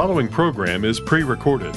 following program is pre recorded.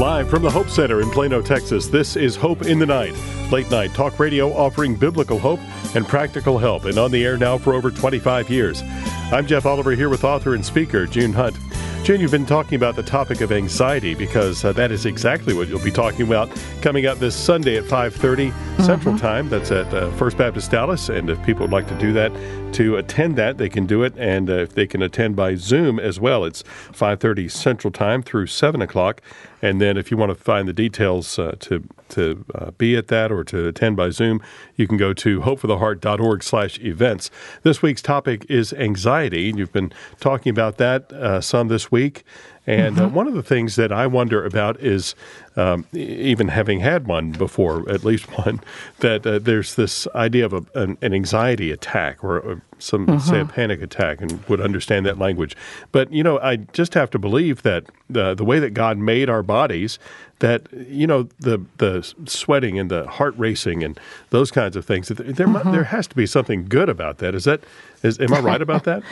Live from the Hope Center in Plano, Texas, this is Hope in the Night, late night talk radio offering biblical hope and practical help, and on the air now for over 25 years. I'm Jeff Oliver here with author and speaker June Hunt. June, you've been talking about the topic of anxiety because uh, that is exactly what you'll be talking about coming up this Sunday at 5:30 mm-hmm. Central Time. That's at uh, First Baptist Dallas, and if people would like to do that, to attend that, they can do it, and uh, if they can attend by Zoom as well, it's 5:30 Central Time through 7 o'clock. And then, if you want to find the details uh, to to uh, be at that or to attend by Zoom, you can go to hopefortheheart.org slash events. This week's topic is anxiety. You've been talking about that uh, some this week. And uh, mm-hmm. uh, one of the things that I wonder about is, um, even having had one before, at least one, that uh, there's this idea of a, an, an, anxiety attack or, or some mm-hmm. say a panic attack, and would understand that language. But you know, I just have to believe that the the way that God made our bodies, that you know the the sweating and the heart racing and those kinds of things. There mm-hmm. there has to be something good about that. Is that is am I right about that?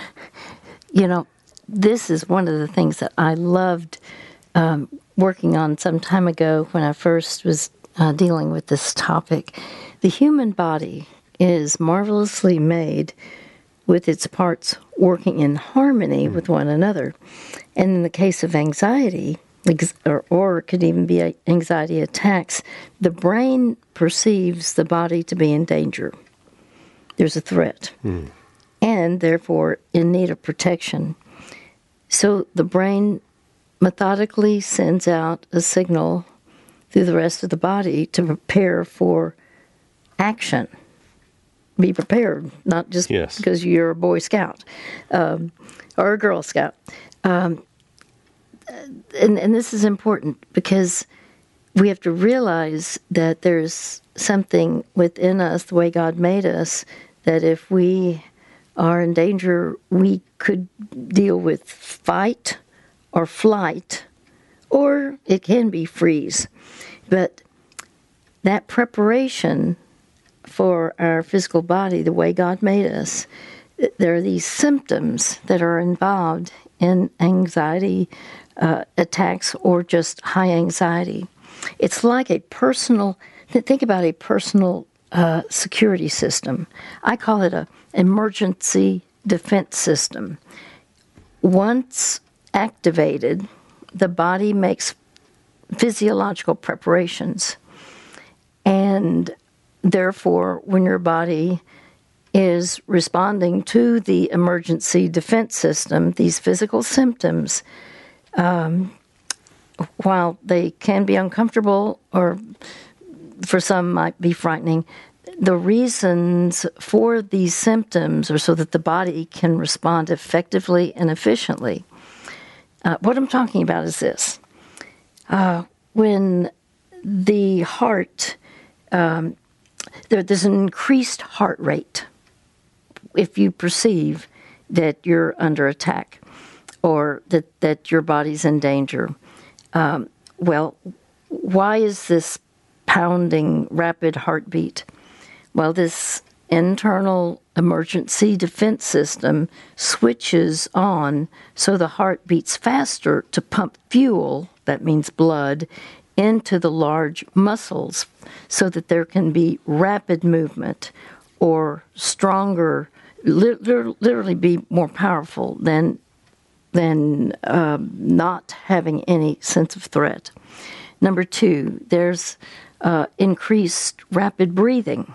you know, this is one of the things that I loved um, working on some time ago when I first was uh, dealing with this topic. The human body is marvelously made with its parts working in harmony with one another. And in the case of anxiety, or, or it could even be anxiety attacks, the brain perceives the body to be in danger. There's a threat, mm. and therefore in need of protection. So the brain methodically sends out a signal through the rest of the body to prepare for action. Be prepared, not just yes. because you're a Boy Scout um, or a Girl Scout. Um, and, and this is important because we have to realize that there's something within us, the way God made us, that if we are in danger, we could deal with fight or flight, or it can be freeze. But that preparation for our physical body, the way God made us, there are these symptoms that are involved in anxiety uh, attacks or just high anxiety. It's like a personal, think about a personal uh, security system. I call it a emergency defense system. Once activated, the body makes physiological preparations. And therefore, when your body is responding to the emergency defense system, these physical symptoms, um, while they can be uncomfortable or for some might be frightening, the reasons for these symptoms are so that the body can respond effectively and efficiently. Uh, what I'm talking about is this uh, when the heart, um, there, there's an increased heart rate if you perceive that you're under attack or that, that your body's in danger. Um, well, why is this pounding rapid heartbeat? Well, this internal emergency defense system switches on so the heart beats faster to pump fuel, that means blood, into the large muscles so that there can be rapid movement or stronger, literally be more powerful than, than um, not having any sense of threat. Number two, there's uh, increased rapid breathing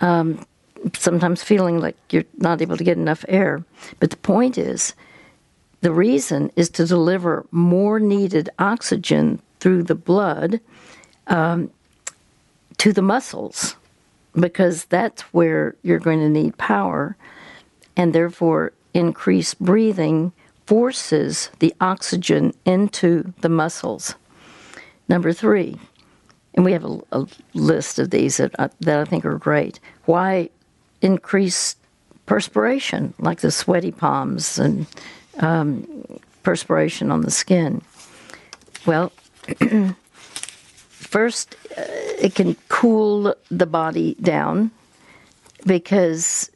um, sometimes feeling like you're not able to get enough air. But the point is, the reason is to deliver more needed oxygen through the blood um, to the muscles, because that's where you're going to need power, and therefore increased breathing forces the oxygen into the muscles. Number three, and we have a, a list of these that, uh, that I think are great. Why increase perspiration, like the sweaty palms and um, perspiration on the skin? Well, first, uh, it can cool the body down because,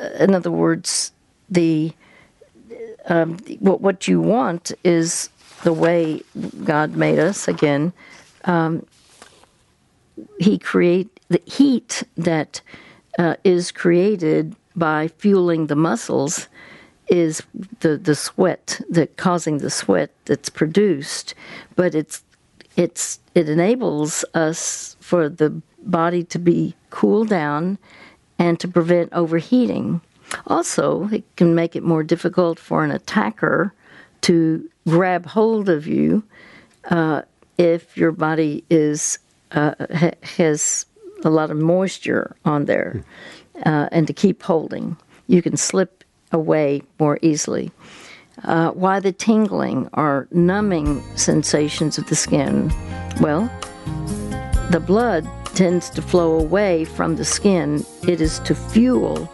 uh, in other words, the um, what what you want is the way God made us again. Um, he create the heat that uh, is created by fueling the muscles is the the sweat that causing the sweat that's produced, but it's it's it enables us for the body to be cooled down and to prevent overheating. Also, it can make it more difficult for an attacker to grab hold of you uh, if your body is uh, has a lot of moisture on there, uh, and to keep holding. You can slip away more easily. Uh, why the tingling or numbing sensations of the skin? Well, the blood tends to flow away from the skin. It is to fuel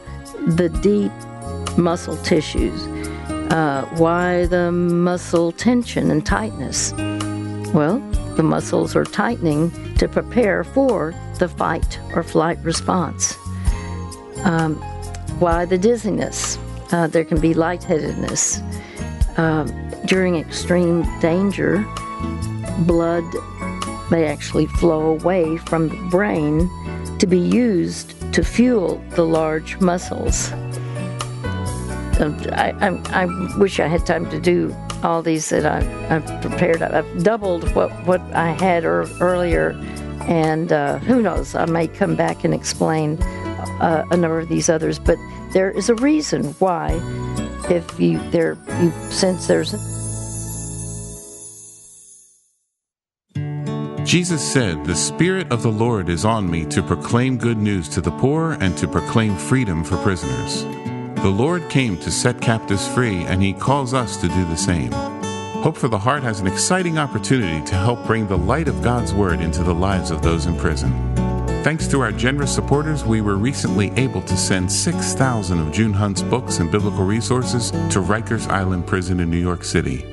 the deep muscle tissues. Uh, why the muscle tension and tightness? Well, the muscles are tightening to prepare for the fight or flight response. Um, why the dizziness? Uh, there can be lightheadedness. Uh, during extreme danger, blood may actually flow away from the brain to be used to fuel the large muscles. Um, I, I, I, wish I had time to do all these that I, have prepared. I've doubled what, what I had er, earlier, and uh, who knows, I may come back and explain uh, a number of these others. But there is a reason why, if you there you sense there's. Jesus said, The Spirit of the Lord is on me to proclaim good news to the poor and to proclaim freedom for prisoners. The Lord came to set captives free, and He calls us to do the same. Hope for the Heart has an exciting opportunity to help bring the light of God's Word into the lives of those in prison. Thanks to our generous supporters, we were recently able to send 6,000 of June Hunt's books and biblical resources to Rikers Island Prison in New York City.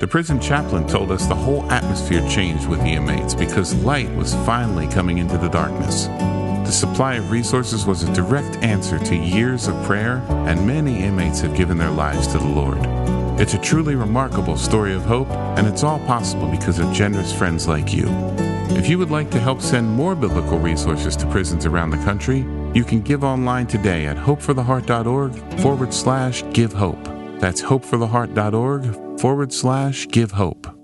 The prison chaplain told us the whole atmosphere changed with the inmates because light was finally coming into the darkness. The supply of resources was a direct answer to years of prayer, and many inmates have given their lives to the Lord. It's a truly remarkable story of hope, and it's all possible because of generous friends like you. If you would like to help send more biblical resources to prisons around the country, you can give online today at hopefortheheart.org forward slash give hope. That's hopefortheheart.org forward slash give hope.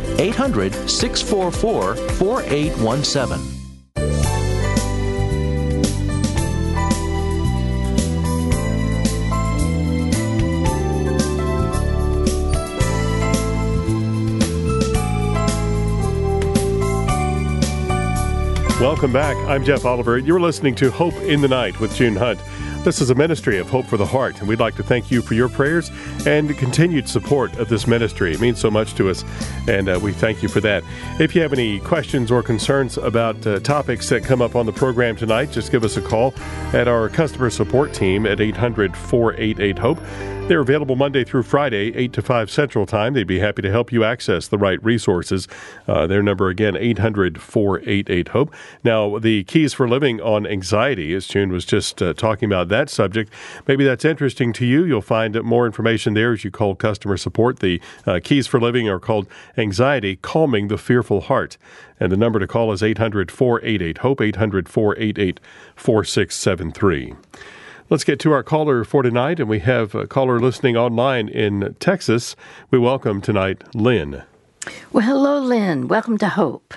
800 644 4817. Welcome back. I'm Jeff Oliver. You're listening to Hope in the Night with June Hunt. This is a ministry of Hope for the Heart, and we'd like to thank you for your prayers and continued support of this ministry. It means so much to us, and uh, we thank you for that. If you have any questions or concerns about uh, topics that come up on the program tonight, just give us a call at our customer support team at 800 488 HOPE. They're available Monday through Friday, 8 to 5 Central Time. They'd be happy to help you access the right resources. Uh, their number again, 800 488 HOPE. Now, the keys for living on anxiety, as June was just uh, talking about that subject, maybe that's interesting to you. You'll find more information there as you call customer support. The uh, keys for living are called Anxiety Calming the Fearful Heart. And the number to call is 800 488 HOPE, 800 488 4673. Let's get to our caller for tonight, and we have a caller listening online in Texas. We welcome tonight Lynn. Well, hello, Lynn. Welcome to Hope.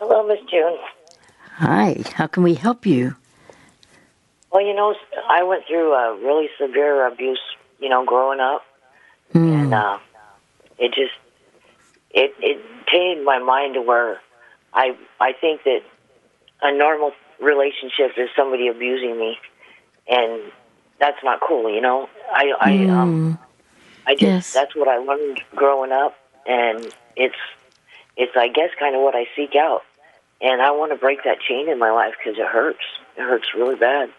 Hello, Miss June. Hi. How can we help you? Well, you know, I went through a really severe abuse, you know, growing up, Mm. and uh, it just it it tainted my mind to where I I think that a normal relationship is somebody abusing me, and that's not cool, you know. I I um I just Yes. that's what I learned growing up, and it's it's I guess kind of what I seek out, and I want to break that chain in my life because it hurts. It hurts really bad.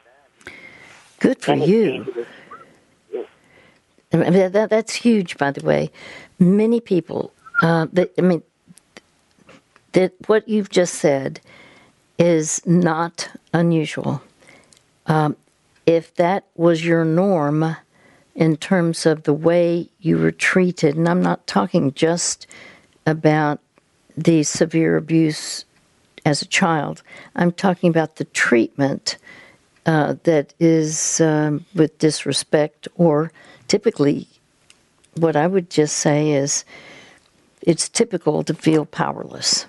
Good for you. I mean, that, that- that's huge, by the way. Many people, uh, that, I mean, that what you've just said is not unusual. Um, if that was your norm in terms of the way you were treated, and I'm not talking just about the severe abuse as a child, I'm talking about the treatment uh, that is um, with disrespect, or typically, what I would just say is it's typical to feel powerless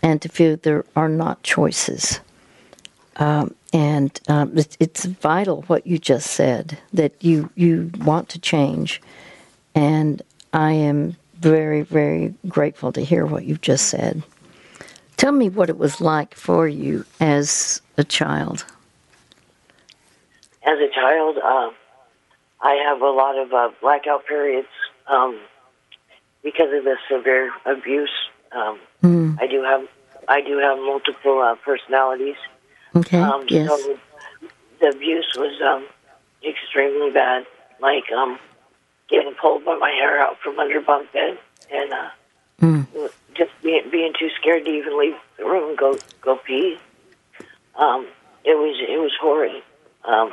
and to feel there are not choices. Um, and um, it, it's vital what you just said that you, you want to change. And I am very, very grateful to hear what you've just said. Tell me what it was like for you as a child. As a child, um, I have a lot of uh, blackout periods um, because of the severe abuse. Um, Mm. I do have I do have multiple uh, personalities. Okay. Um, yes. So the abuse was um, extremely bad. Like um, getting pulled by my hair out from under bunk bed, and uh, Mm. just being being too scared to even leave the room and go go pee. Um, it was it was horrid. Um,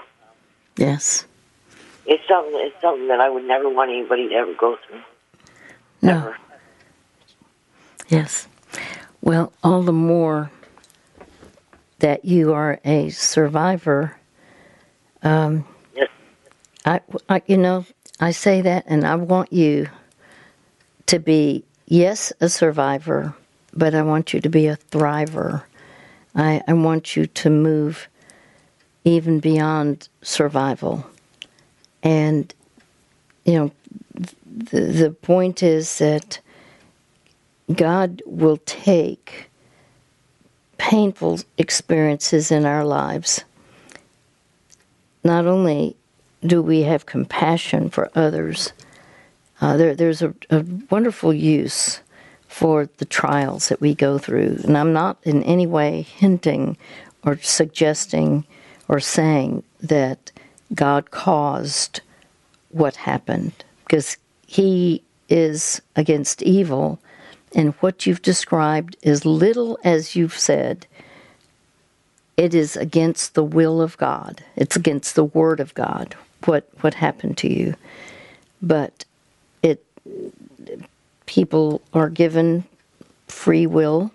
Yes. it's something it's something that I would never want anybody to ever go through. No. Yes. Well, all the more that you are a survivor. Um, Yes. I, I, you know, I say that, and I want you to be, yes, a survivor, but I want you to be a thriver. I, I want you to move even beyond survival. And, you know, the, the point is that God will take painful experiences in our lives. Not only do we have compassion for others, uh, there, there's a, a wonderful use for the trials that we go through. And I'm not in any way hinting or suggesting or saying that God caused what happened, because He is against evil. And what you've described, as little as you've said, it is against the will of God. It's against the word of God. What what happened to you? But it people are given free will,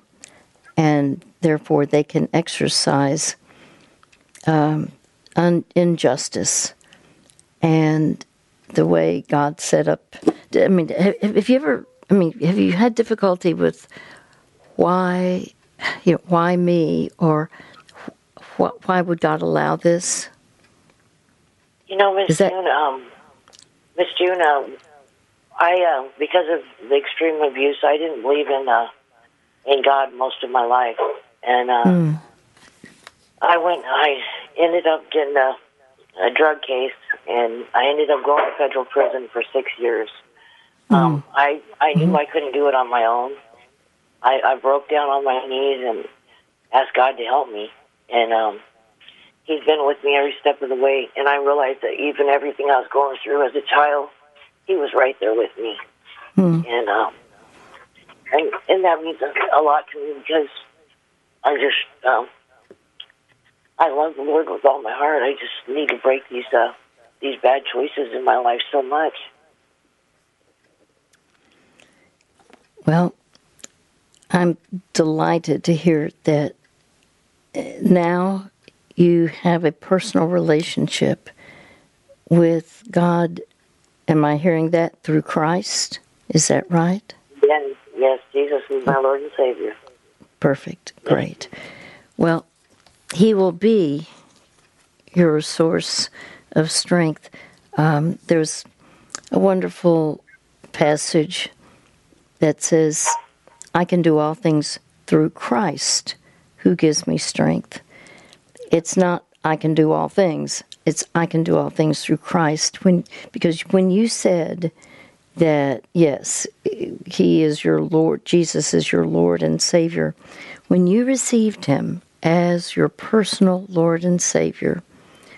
and therefore they can exercise um, un- injustice. And the way God set up, I mean, have, you ever? I mean, have you had difficulty with why, you know, why me, or wh- why would God allow this? You know, Miss Is that- June, um, Miss June, um, I uh, because of the extreme abuse, I didn't believe in uh, in God most of my life, and uh, I went. I ended up getting a, a drug case, and I ended up going to federal prison for six years. Um, I I knew I couldn't do it on my own. I, I broke down on my knees and asked God to help me, and um, He's been with me every step of the way. And I realized that even everything I was going through as a child, He was right there with me, and um, and and that means a, a lot to me because I just um, I love the Lord with all my heart. I just need to break these uh, these bad choices in my life so much. Well, I'm delighted to hear that uh, now you have a personal relationship with God. Am I hearing that through Christ? Is that right? Yes, yes, Jesus is my Lord and Savior. Perfect. Great. Well, He will be your source of strength. Um, there's a wonderful passage that says, I can do all things through Christ who gives me strength. It's not I can do all things. It's I can do all things through Christ. When because when you said that yes, he is your Lord, Jesus is your Lord and Savior, when you received him as your personal Lord and Savior,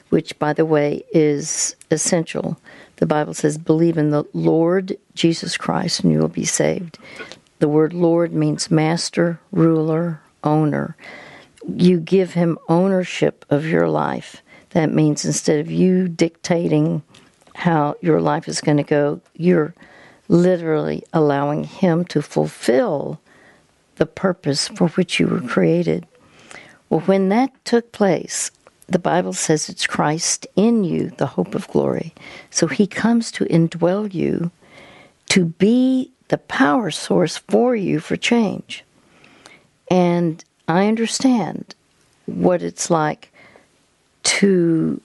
which by the way is essential. The Bible says, believe in the Lord Jesus Christ and you will be saved. The word Lord means master, ruler, owner. You give him ownership of your life. That means instead of you dictating how your life is going to go, you're literally allowing him to fulfill the purpose for which you were created. Well, when that took place, the Bible says it's Christ in you, the hope of glory. So he comes to indwell you to be the power source for you for change. And I understand what it's like to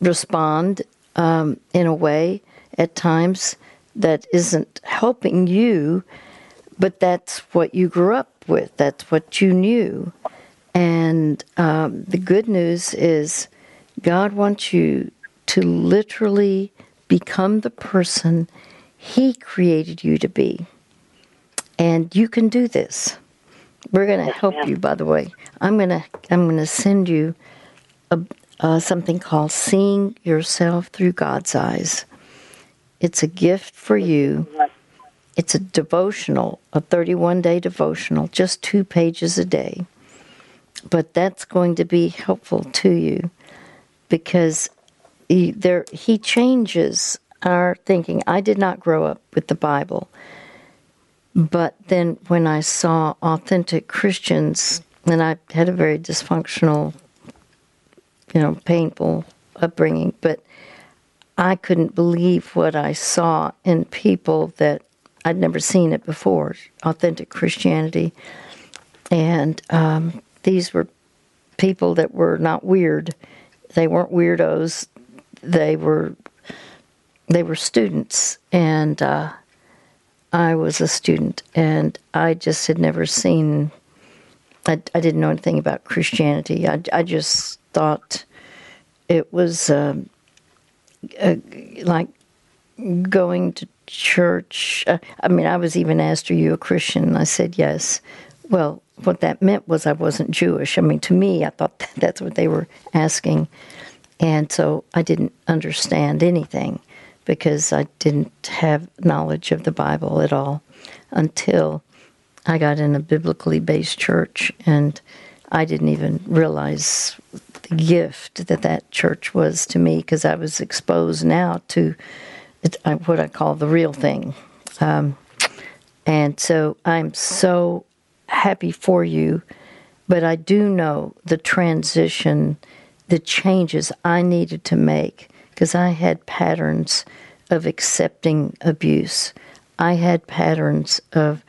respond um, in a way at times that isn't helping you, but that's what you grew up with, that's what you knew. And um, the good news is God wants you to literally become the person He created you to be. And you can do this. We're going to help you. By the way, I'm going to I'm going to send you a, uh, something called "Seeing Yourself Through God's Eyes." It's a gift for you. It's a devotional, a 31 day devotional, just two pages a day. But that's going to be helpful to you because he, there he changes our thinking. I did not grow up with the Bible. But then when I saw authentic Christians, and I had a very dysfunctional, you know, painful upbringing, but I couldn't believe what I saw in people that I'd never seen it before authentic Christianity. And um, these were people that were not weird. They weren't weirdos. They were they were students, and uh, I was a student, and I just had never seen. I, I didn't know anything about Christianity. I, I just thought it was um, uh, like going to church. Uh, I mean, I was even asked, "Are you a Christian?" I said yes. Well, what that meant was I wasn't Jewish. I mean, to me, I thought that's what they were asking, and so I didn't understand anything because I didn't have knowledge of the Bible at all until I got in a biblically based church, and I didn't even realize the gift that that church was to me because I was exposed now to what I call the real thing. Um, and so I'm so happy for you, but I do know the transition, the changes I needed to make because I had patterns of accepting abuse. I had patterns of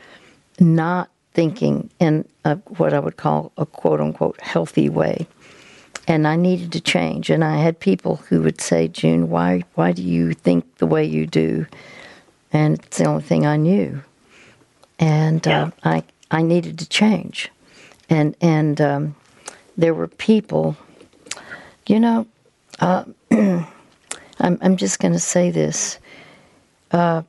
not thinking in a, what I would call a quote unquote healthy way. And I needed to change. And I had people who would say, June, why, why do you think the way you do? And it's the only thing I knew. And yeah. uh, I, I needed to change. And, and um, there were people, you know, uh, I'm, I'm just going to say this. Uh,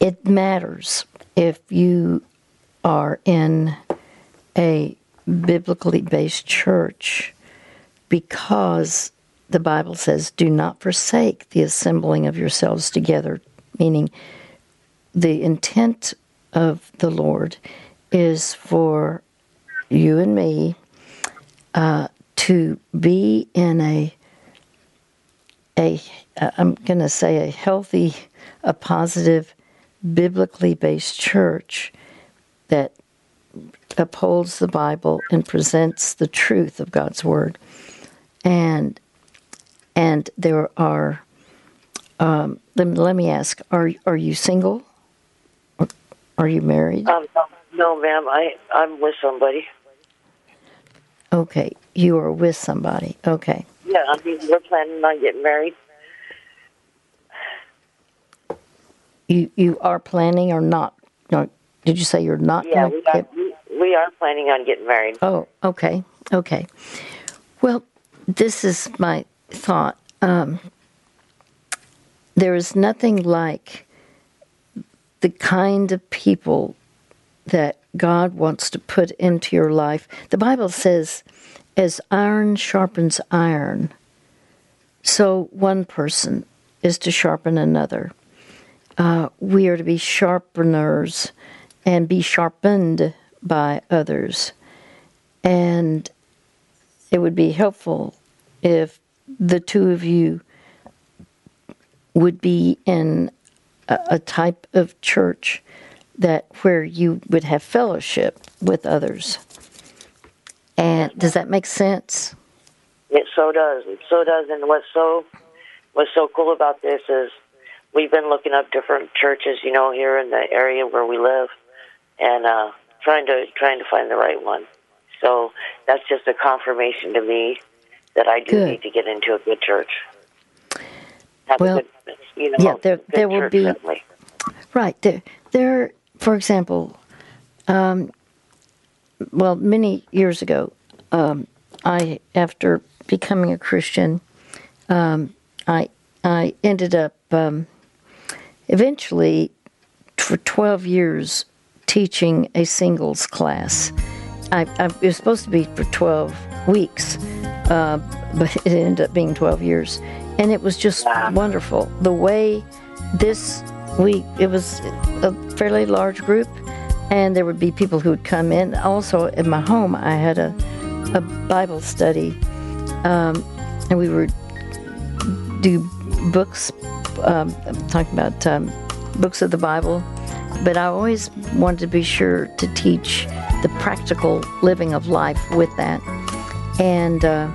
it matters if you are in a biblically based church because the Bible says, do not forsake the assembling of yourselves together, meaning the intent of the Lord is for you and me uh, to be in a a I'm going to say a healthy, a positive, biblically based church that upholds the Bible and presents the truth of God's word. And and there are um, let, me, let me ask are are you single or Are you married? Um, no, ma'am. I I'm with somebody. Okay, you are with somebody. Okay. Yeah, I mean we're planning on getting married. You you are planning or not? No, did you say you're not Yeah, we are. we are planning on getting married. Oh, okay, okay. Well, this is my thought. Um, there is nothing like the kind of people that God wants to put into your life. The Bible says, as iron sharpens iron, so one person is to sharpen another. Uh, we are to be sharpeners and be sharpened by others. And it would be helpful if the two of you would be in a, a type of church that where you would have fellowship with others. And does that make sense? It so does. It so does. And what's so what's so cool about this is we've been looking up different churches, you know, here in the area where we live, and uh, trying to trying to find the right one. So that's just a confirmation to me that I do Good. need to get into a good church. Have Well, a good, you know, yeah, there- there will be- family. Right. There, there for example, um, well, many years ago, um, I, after becoming a Christian, um, I, I ended up um, eventually for 12 years teaching a singles class. I, I, it was supposed to be for 12 weeks, uh, but it ended up being 12 years. And it was just wonderful. The way this week, it was a fairly large group, and there would be people who would come in. Also, in my home, I had a, a Bible study, um, and we would do books, um, talking about um, books of the Bible. But I always wanted to be sure to teach the practical living of life with that. And uh,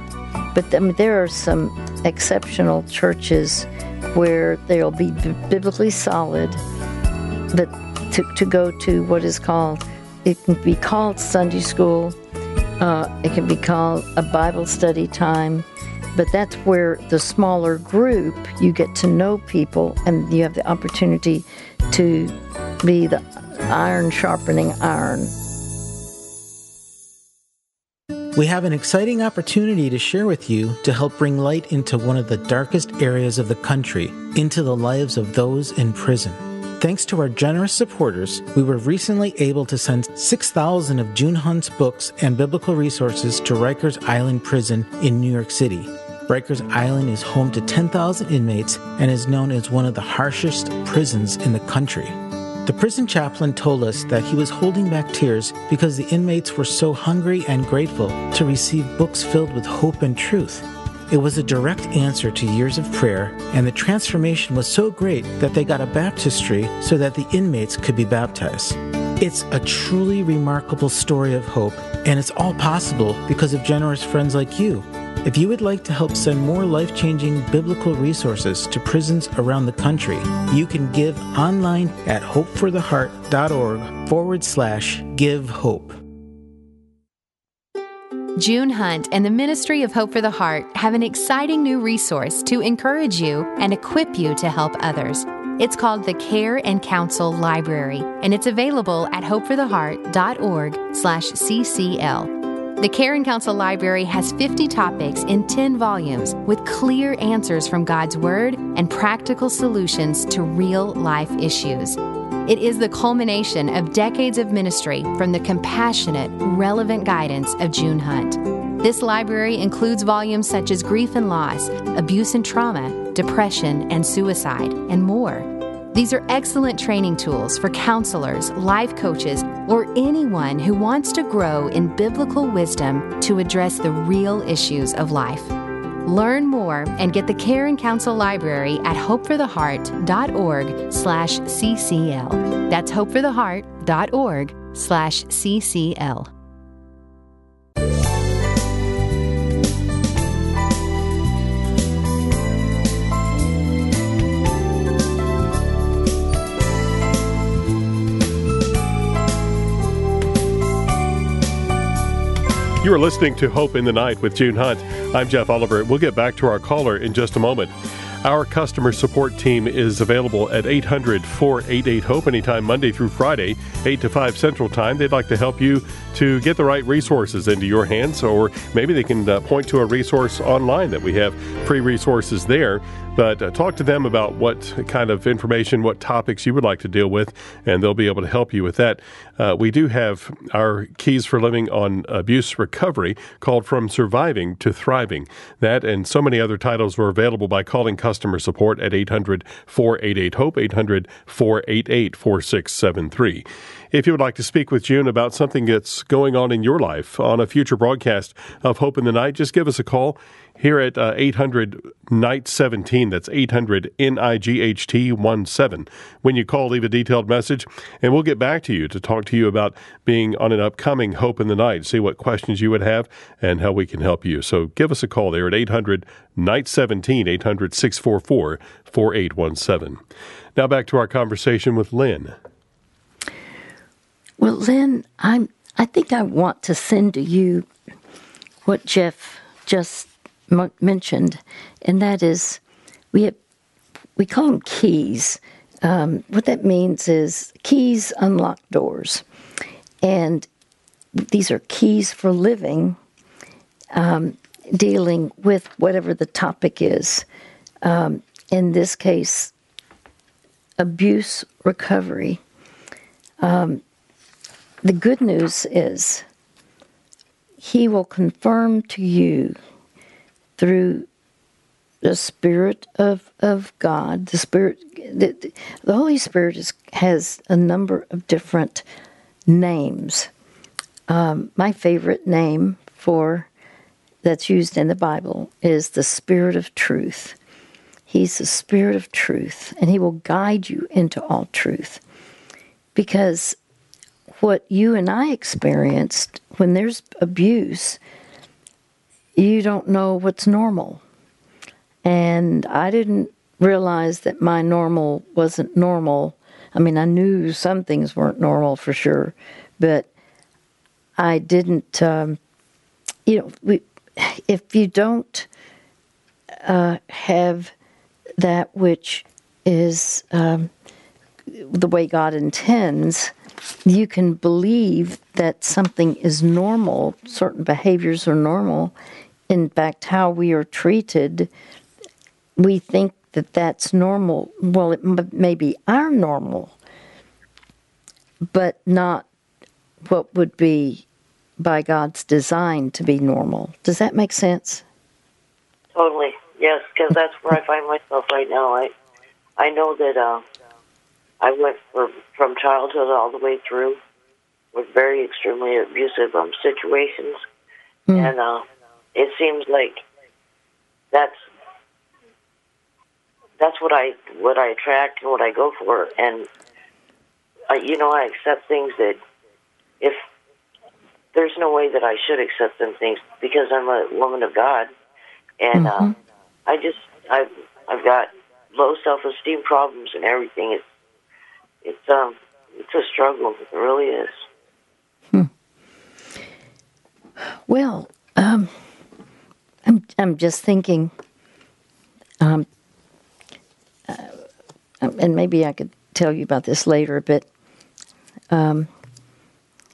but I mean, there are some exceptional churches where they'll be biblically solid, but to, to go to what is called it can be called Sunday school, uh, it can be called a Bible study time, but that's where the smaller group you get to know people and you have the opportunity to be the iron sharpening iron. We have an exciting opportunity to share with you to help bring light into one of the darkest areas of the country, into the lives of those in prison. Thanks to our generous supporters, we were recently able to send 6,000 of June Hunt's books and biblical resources to Rikers Island Prison in New York City. Rikers Island is home to 10,000 inmates and is known as one of the harshest prisons in the country. The prison chaplain told us that he was holding back tears because the inmates were so hungry and grateful to receive books filled with hope and truth. It was a direct answer to years of prayer, and the transformation was so great that they got a baptistry so that the inmates could be baptized. It's a truly remarkable story of hope, and it's all possible because of generous friends like you. If you would like to help send more life changing biblical resources to prisons around the country, you can give online at hopefortheheart.org forward slash give hope. June Hunt and the Ministry of Hope for the Heart have an exciting new resource to encourage you and equip you to help others. It's called the Care and Counsel Library, and it's available at hopefortheheart.org slash ccl. The Care and Counsel Library has 50 topics in 10 volumes with clear answers from God's Word and practical solutions to real life issues. It is the culmination of decades of ministry from the compassionate, relevant guidance of June Hunt. This library includes volumes such as Grief and Loss, Abuse and Trauma, Depression and Suicide, and more. These are excellent training tools for counselors, life coaches, or anyone who wants to grow in biblical wisdom to address the real issues of life. Learn more and get the Care and Counsel Library at hopefortheheart.org slash ccl. That's hopefortheheart.org slash ccl. You are listening to Hope in the Night with June Hunt. I'm Jeff Oliver. We'll get back to our caller in just a moment. Our customer support team is available at 800 488 HOPE anytime Monday through Friday, 8 to 5 Central Time. They'd like to help you to get the right resources into your hands, or maybe they can uh, point to a resource online that we have free resources there. But uh, talk to them about what kind of information, what topics you would like to deal with, and they'll be able to help you with that. Uh, we do have our keys for living on abuse recovery called From Surviving to Thriving. That and so many other titles were available by calling customer support at 800 488 HOPE, 800 488 4673. If you would like to speak with June about something that's going on in your life on a future broadcast of Hope in the Night, just give us a call here at uh, 800 Night 17. That's 800 N I G H T 1 7. When you call, leave a detailed message, and we'll get back to you to talk to you about being on an upcoming Hope in the Night, see what questions you would have, and how we can help you. So give us a call there at 800 Night 17, 800 644 4817. Now back to our conversation with Lynn. Well, Lynn, I'm. I think I want to send to you what Jeff just mentioned, and that is we have, we call them keys. Um, what that means is keys unlock doors, and these are keys for living, um, dealing with whatever the topic is. Um, in this case, abuse recovery. Um, the good news is he will confirm to you through the Spirit of, of God, the Spirit, the, the Holy Spirit is, has a number of different names. Um, my favorite name for that's used in the Bible is the Spirit of Truth. He's the Spirit of Truth, and He will guide you into all truth. Because what you and I experienced when there's abuse, you don't know what's normal. And I didn't realize that my normal wasn't normal. I mean, I knew some things weren't normal for sure, but I didn't, um, you know, we, if you don't uh, have that which is um, the way God intends, you can believe that something is normal, certain behaviors are normal. In fact, how we are treated, we think that that's normal. Well, it may be our normal, but not what would be by God's design to be normal. Does that make sense? Totally, yes, because that's where I find myself right now. I, I know that uh, I went for, from childhood all the way through with very extremely abusive um, situations, mm. and uh, it seems like that's that's what I what I attract and what I go for, and uh, you know I accept things that if there's no way that I should accept them things because I'm a woman of God, and uh, mm-hmm. uh, I just I've I've got low self esteem problems and everything. It's it's um it's a struggle. It really is. Hmm. Well, um, I'm just thinking, um, uh, and maybe I could tell you about this later, but um,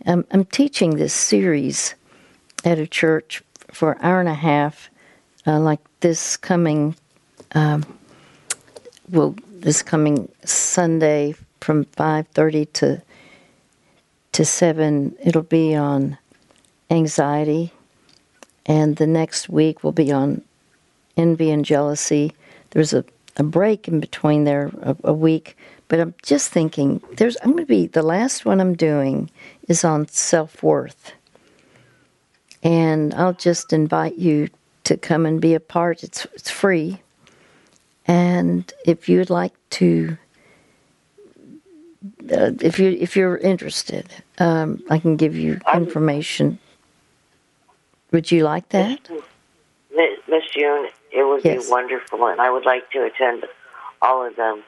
I'm, I'm teaching this series at a church for an hour and a half, uh, like this coming, um, well, this coming Sunday from 5.30 to to 7 it'll be on anxiety and the next week will be on envy and jealousy. There's a, a break in between there a, a week. But i'm just thinking there's i'm going to be the last one i'm doing is on self-worth. And i'll just invite you to come and be a part. It's, it's free. And if you'd like to uh, if you if you're interested, um, I can give you information. Would you like that, Miss June? It would yes. be wonderful, and I would like to attend all of them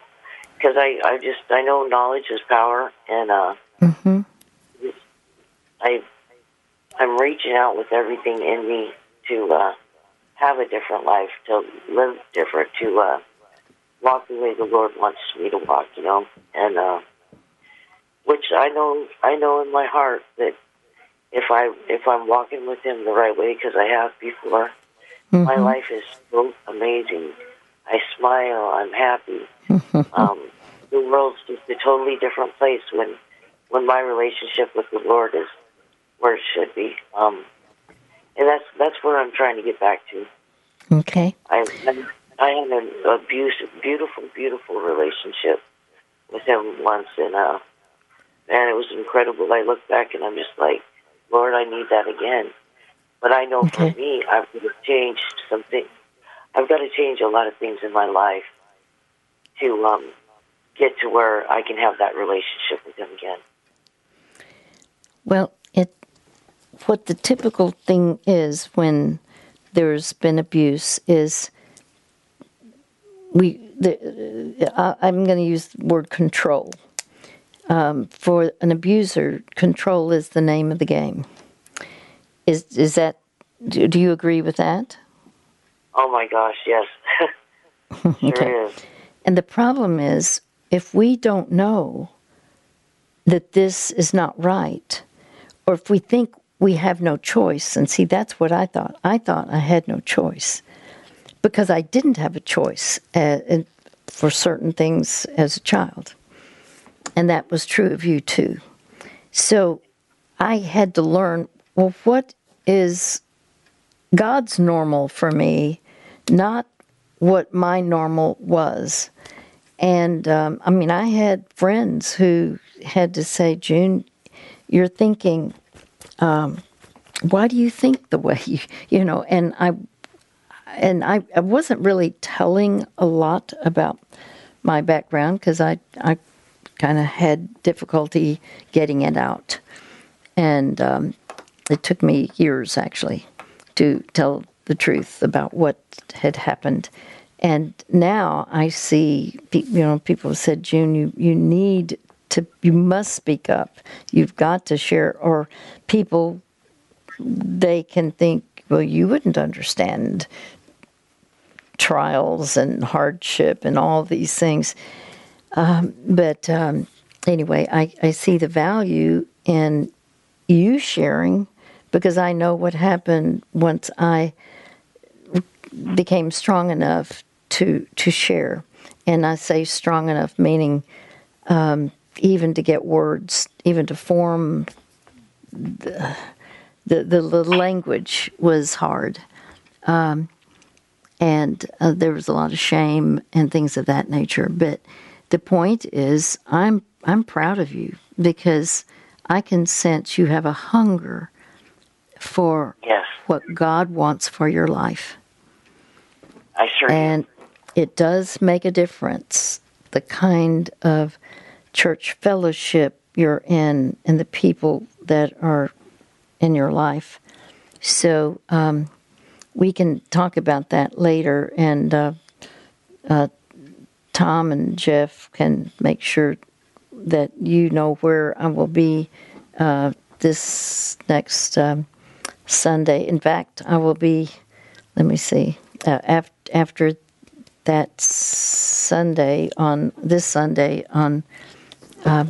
because I I just I know knowledge is power, and uh, mm-hmm. I I'm reaching out with everything in me to uh, have a different life, to live different, to uh, walk the way the Lord wants me to walk. You know, and uh, which I know I know in my heart that if I if I'm walking with Him the right way, because I have before, mm-hmm. my life is so amazing. I smile. I'm happy. um, the world's just a totally different place when when my relationship with the Lord is where it should be. Um, and that's that's where I'm trying to get back to. Okay. I I had an abusive, beautiful, beautiful relationship with him once, and uh, man, it was incredible. I look back and I'm just like, Lord, I need that again. But I know okay. for me, I've got to change something. I've got to change a lot of things in my life to um, get to where I can have that relationship with him again. Well, it what the typical thing is when there's been abuse is we. The, uh, I'm going to use the word control. Um, for an abuser, control is the name of the game. Is is that? Do, do you agree with that? Oh my gosh, yes. sure okay. is. And the problem is, if we don't know that this is not right, or if we think we have no choice, and see, that's what I thought. I thought I had no choice because I didn't have a choice uh, for certain things as a child. And that was true of you too. So I had to learn well, what is God's normal for me, not what my normal was. And um, I mean, I had friends who had to say, June, you're thinking, um, why do you think the way you, you know? And I, and I, I wasn't really telling a lot about my background because I, I kind of had difficulty getting it out, and um, it took me years actually to tell the truth about what had happened. And now I see, you know, people have said, June, you, you need to you must speak up. You've got to share or people they can think, well, you wouldn't understand trials and hardship and all these things. Um, but um, anyway, I, I see the value in you sharing because I know what happened once I became strong enough to to share. And I say strong enough, meaning um, even to get words, even to form the the, the, language was hard. Um, and uh, there was a lot of shame and things of that nature. But the point is, I'm I'm proud of you because I can sense you have a hunger for yes. what God wants for your life. I sure and do. it does make a difference the kind of church fellowship you're in and the people that are in your life. So um, we can talk about that later, and uh, uh, Tom and Jeff can make sure that you know where I will be uh, this next um, Sunday. In fact, I will be. Let me see. Uh, after after that Sunday on this Sunday on uh,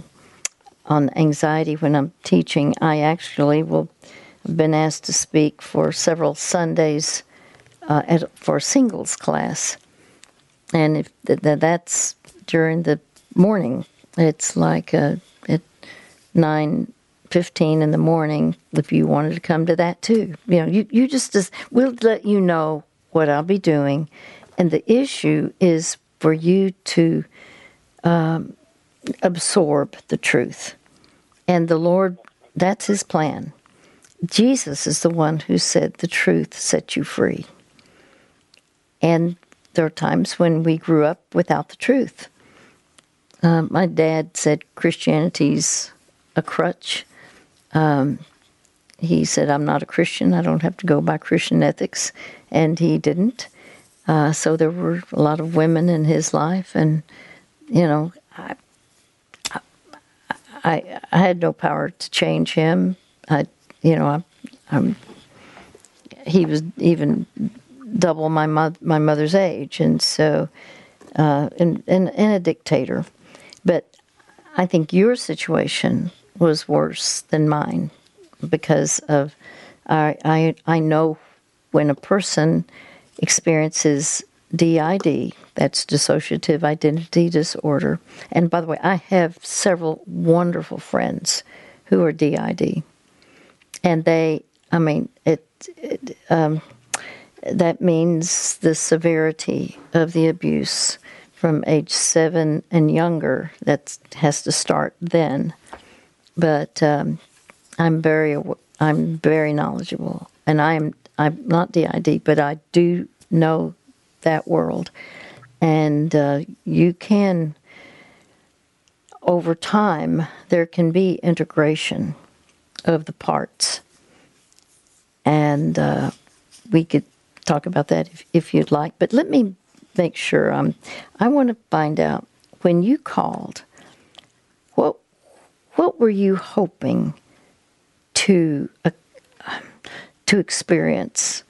on anxiety when I'm teaching, I actually will have been asked to speak for several Sundays uh, at, for singles class, and if th- that's during the morning, it's like uh, at nine fifteen in the morning. If you wanted to come to that too, you know, you you just, just we'll let you know what I'll be doing, and the issue is for you to um, absorb the truth. And the Lord, that's His plan. Jesus is the one who said, The truth set you free. And there are times when we grew up without the truth. Uh, my dad said Christianity's a crutch. Um, he said, I'm not a Christian. I don't have to go by Christian ethics. And he didn't. Uh, so there were a lot of women in his life. And, you know, I, I, I had no power to change him. I, you know, I, um, he was even double my mo- my mother's age, and so uh, and, and and a dictator. But I think your situation was worse than mine because of I I I know when a person experiences DID, that's dissociative identity disorder. And by the way, I have several wonderful friends who are DID, and they, I mean, it, it um, that means the severity of the abuse from age seven and younger. That has to start then. But um, I'm very, I'm very knowledgeable, and I'm I'm not DID, but I do know that world, and uh, you can. Over time, there can be integration of the parts, and uh, we could talk about that if, if you'd like. But let me make sure. Um, I want to find out when you called. What what were you hoping to uh, to experience,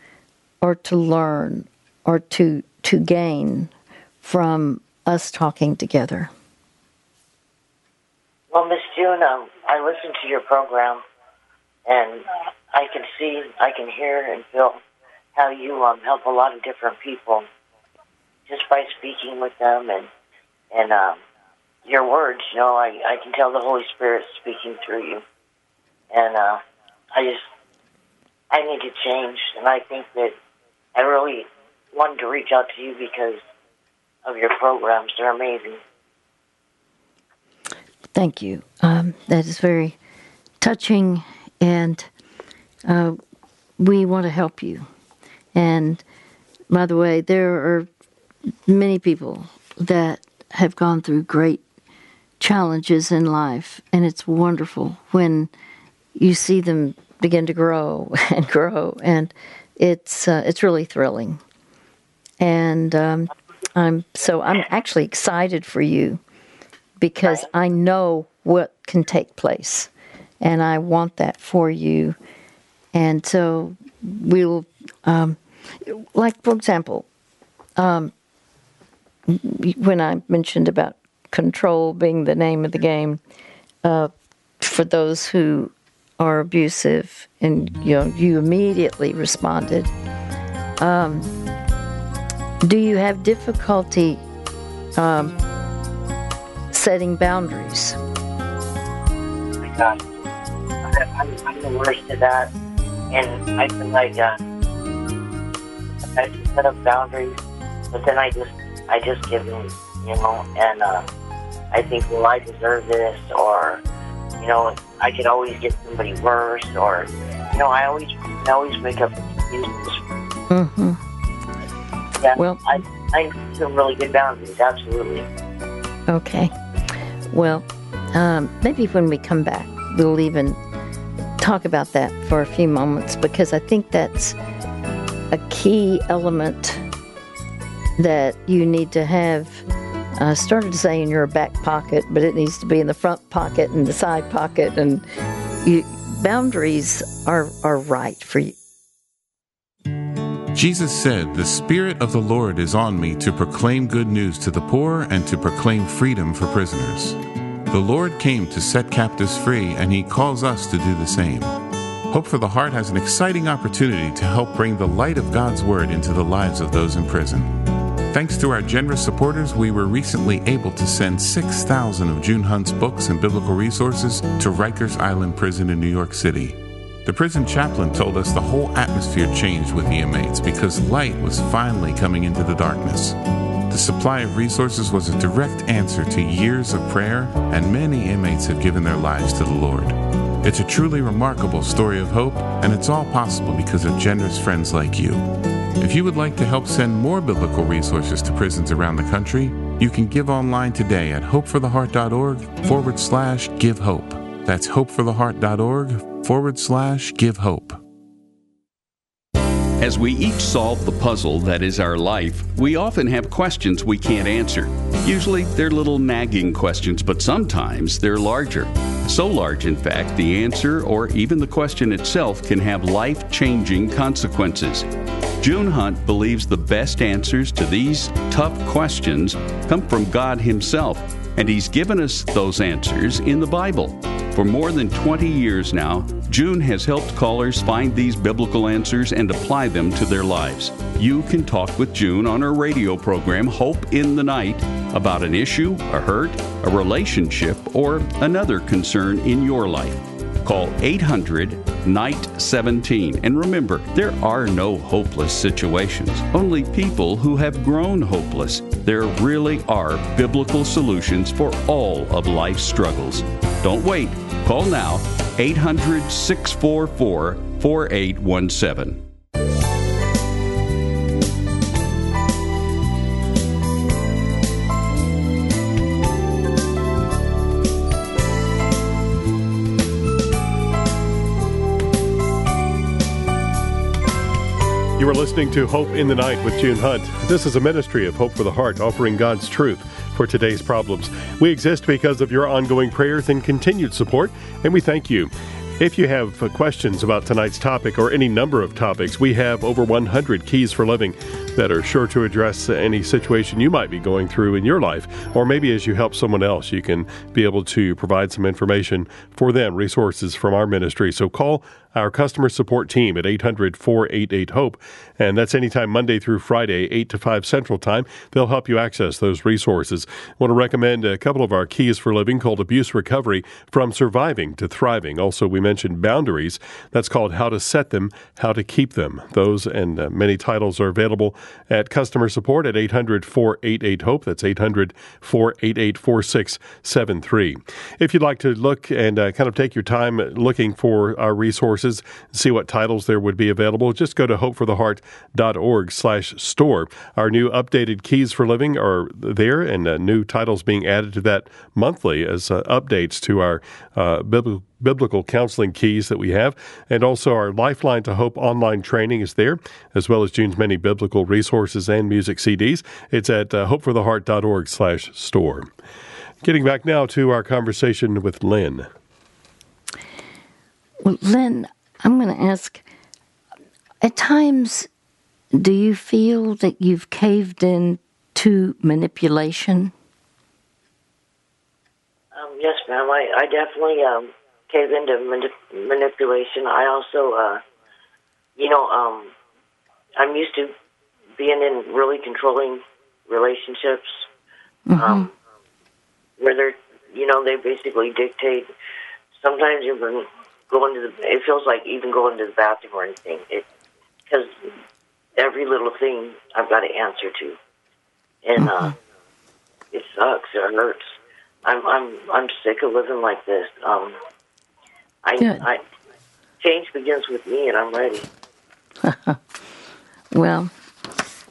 or to learn, or to to gain from us talking together? Well, Miss June, um, I listen to your program, and I can see, I can hear, and feel how you um, help a lot of different people just by speaking with them and and um, your words. You know, I I can tell the Holy Spirit speaking through you, and uh, I just I need to change, and I think that I really wanted to reach out to you because of your programs. They're amazing. Thank you. Um, that is very touching, and uh, we want to help you. And by the way, there are many people that have gone through great challenges in life, and it's wonderful when you see them begin to grow and grow, and it's uh, it's really thrilling. And um, I'm so I'm actually excited for you because I know what can take place, and I want that for you. And so we'll, um, like for example, um, when I mentioned about control being the name of the game, uh, for those who are abusive, and you know, you immediately responded. Um, do you have difficulty um, setting boundaries? Oh my God, I'm, I'm the worst at that, and I feel like uh, I can set up boundaries, but then I just I just give in, you know, and uh, I think, well, I deserve this, or you know, I could always get somebody worse, or you know, I always I always make up excuses. Mm-hmm. Yeah, Well- I I some really good boundaries, absolutely. Okay. Well, um, maybe when we come back, we'll even talk about that for a few moments because I think that's a key element that you need to have. I started to say in your back pocket, but it needs to be in the front pocket and the side pocket, and you, boundaries are are right for you. Jesus said, The Spirit of the Lord is on me to proclaim good news to the poor and to proclaim freedom for prisoners. The Lord came to set captives free, and He calls us to do the same. Hope for the Heart has an exciting opportunity to help bring the light of God's Word into the lives of those in prison. Thanks to our generous supporters, we were recently able to send 6,000 of June Hunt's books and biblical resources to Rikers Island Prison in New York City. The prison chaplain told us the whole atmosphere changed with the inmates because light was finally coming into the darkness. The supply of resources was a direct answer to years of prayer, and many inmates have given their lives to the Lord. It's a truly remarkable story of hope, and it's all possible because of generous friends like you. If you would like to help send more biblical resources to prisons around the country, you can give online today at hopefortheheart.org forward slash give hope. That's hopefortheheart.org forward slash give hope. As we each solve the puzzle that is our life, we often have questions we can't answer. Usually they're little nagging questions, but sometimes they're larger. So large, in fact, the answer or even the question itself can have life changing consequences. June Hunt believes the best answers to these tough questions come from God Himself, and He's given us those answers in the Bible. For more than 20 years now, June has helped callers find these biblical answers and apply them to their lives. You can talk with June on her radio program, Hope in the Night, about an issue, a hurt, a relationship, or another concern in your life. Call 800 Night 17. And remember, there are no hopeless situations, only people who have grown hopeless. There really are biblical solutions for all of life's struggles. Don't wait. Call now 800 644 4817. You are listening to Hope in the Night with June Hunt. This is a ministry of Hope for the Heart, offering God's truth for today's problems. We exist because of your ongoing prayers and continued support, and we thank you. If you have questions about tonight's topic or any number of topics, we have over 100 keys for living that are sure to address any situation you might be going through in your life. Or maybe as you help someone else, you can be able to provide some information for them, resources from our ministry. So call our customer support team at 800 488 HOPE. And that's anytime Monday through Friday, 8 to 5 Central Time. They'll help you access those resources. I want to recommend a couple of our keys for living called Abuse Recovery from Surviving to Thriving. Also, we mentioned Boundaries. That's called How to Set Them, How to Keep Them. Those and uh, many titles are available at customer support at 800 488 HOPE. That's 800 488 4673. If you'd like to look and uh, kind of take your time looking for our resources, see what titles there would be available, just go to hopefortheheart.org slash store. Our new updated keys for living are there and uh, new titles being added to that monthly as uh, updates to our uh, biblical biblical counseling keys that we have. And also our Lifeline to Hope online training is there, as well as June's many biblical resources and music CDs. It's at uh, hopefortheheart.org slash store. Getting back now to our conversation with Lynn. Well, Lynn, I'm going to ask at times, do you feel that you've caved in to manipulation? Um, yes, ma'am. I, I definitely um, cave into manip- manipulation. I also, uh, you know, um, I'm used to being in really controlling relationships mm-hmm. um, where they're, you know, they basically dictate. Sometimes even going to the, it feels like even going to the bathroom or anything. Because every little thing I've got to answer to, and uh, mm-hmm. it sucks. It hurts. I'm I'm I'm sick of living like this. Um, I, I change begins with me, and I'm ready. well,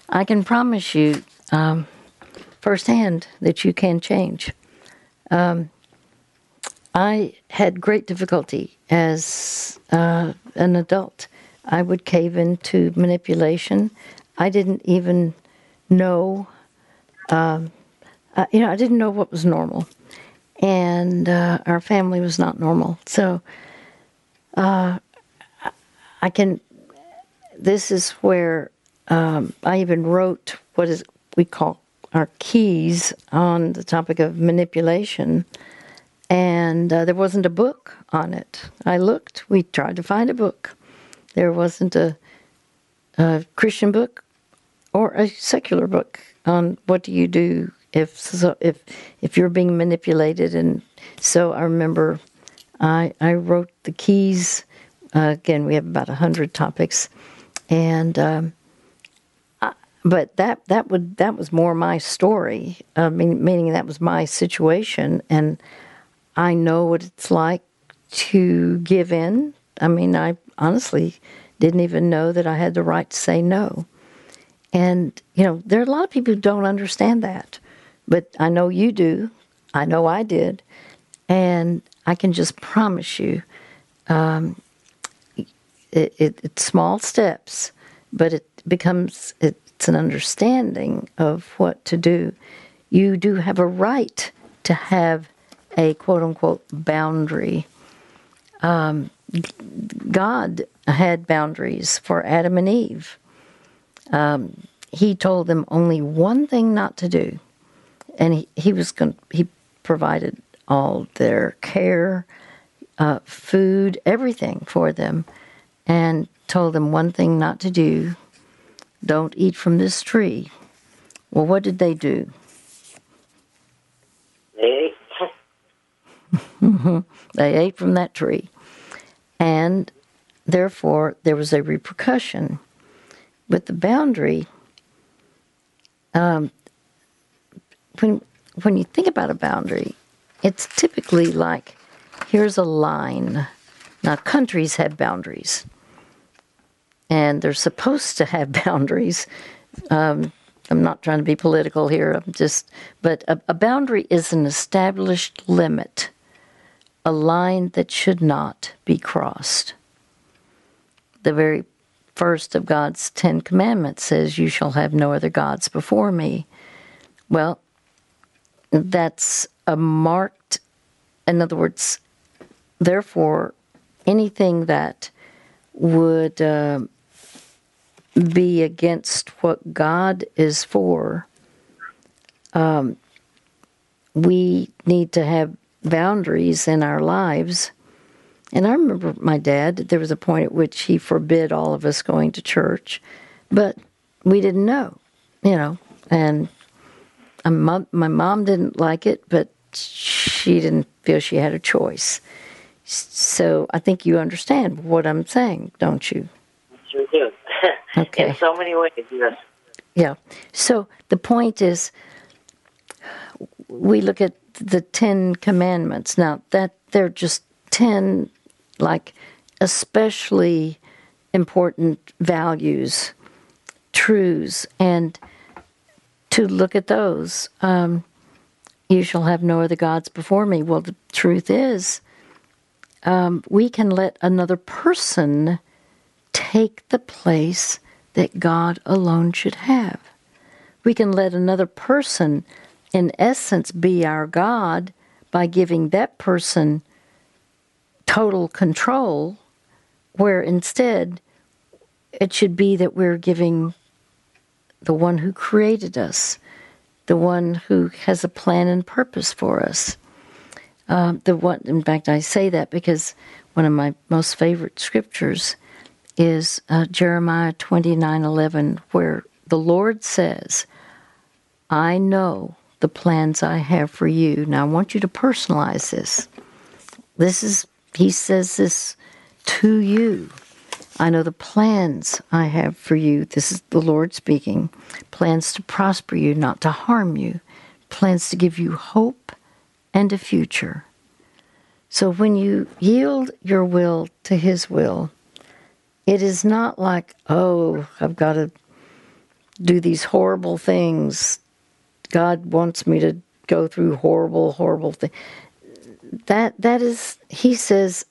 I can promise you um, firsthand that you can change. Um, I had great difficulty as uh, an adult. I would cave into manipulation. I didn't even know, um, uh, you know, I didn't know what was normal. And uh, our family was not normal. So uh, I can, this is where um, I even wrote what is we call our keys on the topic of manipulation and uh, there wasn't a book on it. I looked. We tried to find a book. There wasn't a, a Christian book or a secular book on what do you do if so, if if you're being manipulated. And so I remember I I wrote the keys. Uh, again, we have about a hundred topics, and. Um, but that that would that was more my story. I mean, meaning that was my situation, and I know what it's like to give in. I mean, I honestly didn't even know that I had the right to say no. And, you know, there are a lot of people who don't understand that, but I know you do. I know I did. And I can just promise you, um, it, it, it's small steps but it becomes it's an understanding of what to do. You do have a right to have a quote unquote boundary. Um, God had boundaries for Adam and Eve. Um, he told them only one thing not to do, and he, he was going. He provided all their care, uh, food, everything for them, and told them one thing not to do: don't eat from this tree. Well, what did they do? They they ate from that tree. And therefore, there was a repercussion. With the boundary, um, when, when you think about a boundary, it's typically like here's a line. Now, countries have boundaries, and they're supposed to have boundaries. Um, I'm not trying to be political here. I'm just, but a, a boundary is an established limit, a line that should not be crossed. The very first of God's Ten Commandments says, You shall have no other gods before me. Well, that's a marked, in other words, therefore, anything that would. Uh, be against what God is for, um, we need to have boundaries in our lives. And I remember my dad, there was a point at which he forbid all of us going to church, but we didn't know, you know. And my mom didn't like it, but she didn't feel she had a choice. So I think you understand what I'm saying, don't you? sure do. Okay. In so many ways, yes. Yeah. So the point is, we look at the Ten Commandments. Now that they're just ten, like especially important values, truths, and to look at those. Um, you shall have no other gods before me. Well, the truth is, um, we can let another person take the place that God alone should have. We can let another person, in essence, be our God by giving that person total control, where instead it should be that we're giving the one who created us, the one who has a plan and purpose for us. Uh, the one, in fact, I say that because one of my most favorite scriptures is uh, Jeremiah 29:11 where the Lord says, "I know the plans I have for you." Now I want you to personalize this. This is he says this to you. I know the plans I have for you. This is the Lord speaking. Plans to prosper you, not to harm you. Plans to give you hope and a future. So when you yield your will to His will, it is not like, oh, I've got to do these horrible things. God wants me to go through horrible, horrible things. That that is, He says,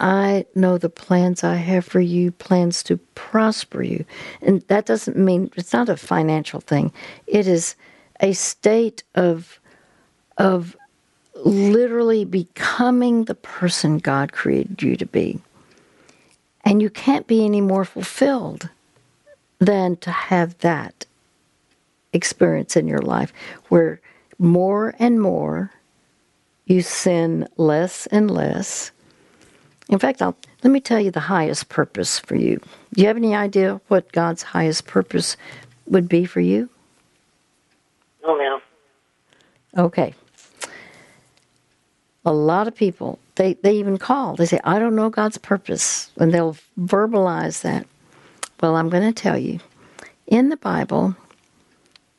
I know the plans I have for you, plans to prosper you, and that doesn't mean it's not a financial thing. It is a state of of literally becoming the person God created you to be. And you can't be any more fulfilled than to have that experience in your life where more and more you sin less and less. In fact, I'll, let me tell you the highest purpose for you. Do you have any idea what God's highest purpose would be for you? Oh, no. Okay. A lot of people they, they even call. They say, I don't know God's purpose. And they'll verbalize that. Well, I'm going to tell you. In the Bible,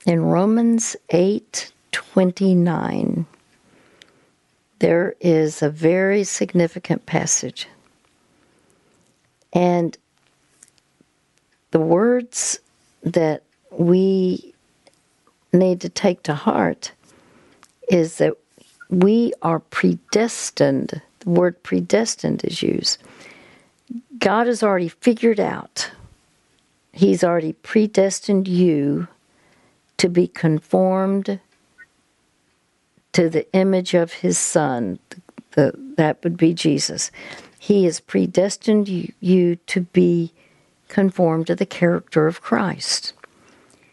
in Romans 8 29, there is a very significant passage. And the words that we need to take to heart is that we are predestined. The word predestined is used. God has already figured out He's already predestined you to be conformed to the image of His Son. The, that would be Jesus. He has predestined you, you to be conformed to the character of Christ.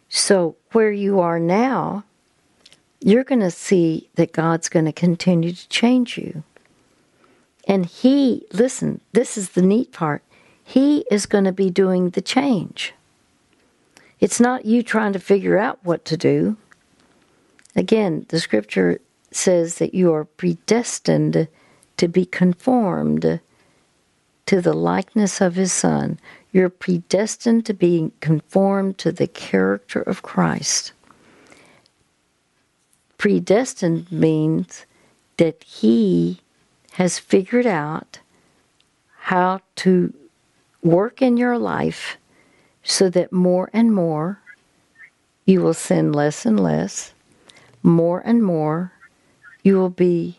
So, where you are now, you're going to see that God's going to continue to change you. And He, listen, this is the neat part, He is going to be doing the change. It's not you trying to figure out what to do. Again, the scripture says that you are predestined to be conformed to the likeness of His Son. You're predestined to be conformed to the character of Christ. Predestined means that He has figured out how to work in your life so that more and more you will sin less and less, more and more you will be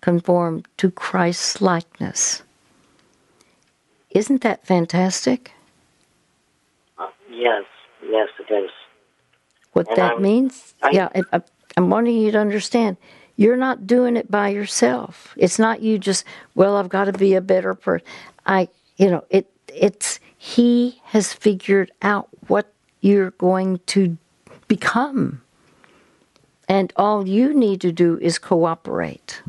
conformed to Christ's likeness. Isn't that fantastic? Uh, yes, yes, it is. What And that I'm- means? I- yeah, I, I, I'm wanting you to understand. You're not doing it by yourself. It's not you just. Well, I've got to be a better person. I, you know, it. It's he has figured out what you're going to become, and all you need to do is cooperate.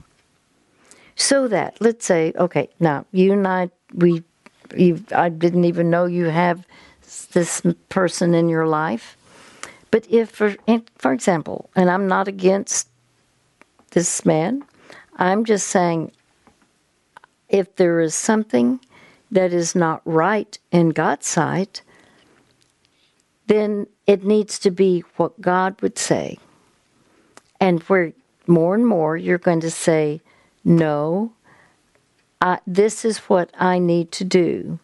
So that let's say, okay, now you and I, we, you, I didn't even know you have this person in your life. But if, for, for example, and I'm not against this man, I'm just saying if there is something that is not right in God's sight, then it needs to be what God would say. And where more and more you're going to say, no, I, this is what I need to do.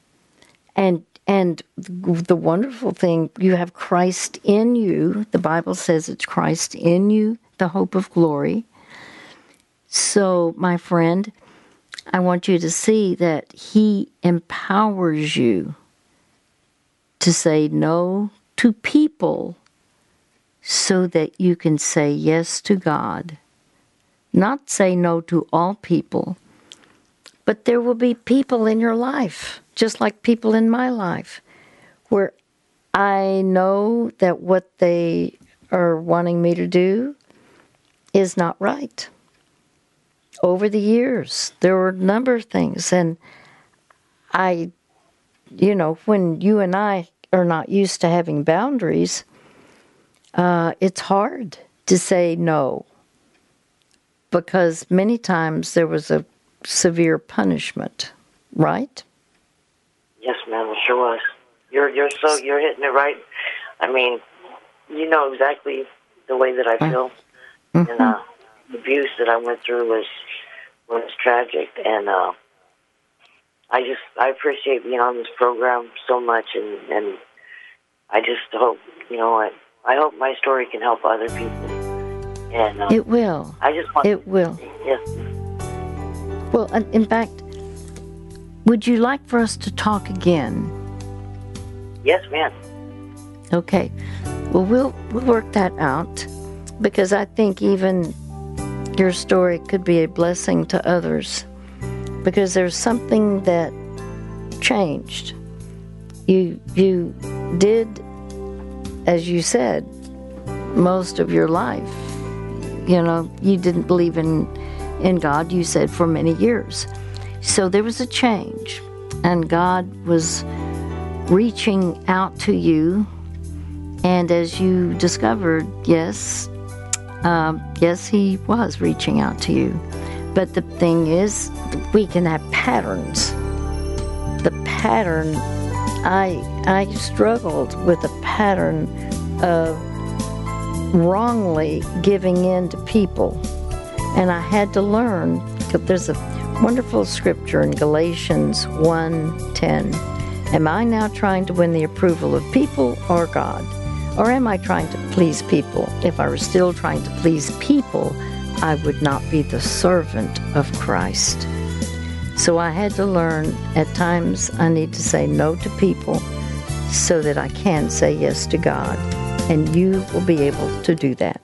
And and the wonderful thing, you have Christ in you. The Bible says it's Christ in you, the hope of glory. So, my friend, I want you to see that He empowers you to say no to people so that you can say yes to God. Not say no to all people, but there will be people in your life, just like people in my life, where I know that what they are wanting me to do is not right. Over the years, there were a number of things, and I, you know, when you and I are not used to having boundaries, uh, it's hard to say no because many times there was a severe punishment, right? Yes, ma'am, it sure was. You're you're so you're hitting it right. I mean, you know exactly the way that I feel, and uh, the abuse that I went through was was tragic, and uh, I just I appreciate being on this program so much, and and I just hope you know I I hope my story can help other people, and uh, It will. I just want It will. yes, Well, in in fact, would you like for us to talk again? yes, ma'am. Okay. Well, we'll we'll work that out because I think even your story could be a blessing to others because there's something that changed. You you did as you said most of your life. You know, you didn't believe in in God, you said for many years. So there was a change and God was reaching out to you and as you discovered, yes, um, yes, he was reaching out to you. But the thing is, we can have patterns. The pattern, I I struggled with a pattern of wrongly giving in to people, and I had to learn. There's a wonderful scripture in Galatians 1:10. Am I now trying to win the approval of people or God? Or am I trying to please people? If I were still trying to please people, I would not be the servant of Christ. So I had to learn at times I need to say no to people so that I can say yes to God. And you will be able to do that.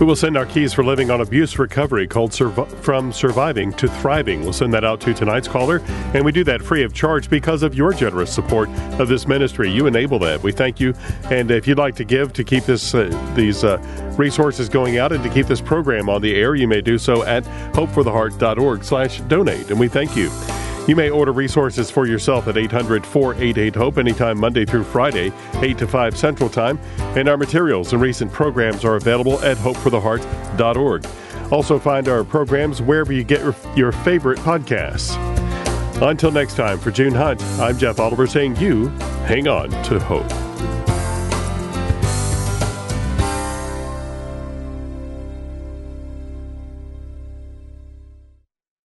We will send our keys for living on abuse recovery called From Surviving to Thriving. We'll send that out to tonight's caller, and we do that free of charge because of your generous support of this ministry. You enable that. We thank you. And if you'd like to give to keep this uh, these uh, resources going out and to keep this program on the air, you may do so at hopefortheheart.org slash donate. And we thank you. You may order resources for yourself at 800 488 HOPE anytime Monday through Friday, 8 to 5 Central Time. And our materials and recent programs are available at hopefortheheart.org. Also, find our programs wherever you get your favorite podcasts. Until next time, for June Hunt, I'm Jeff Oliver saying you hang on to hope.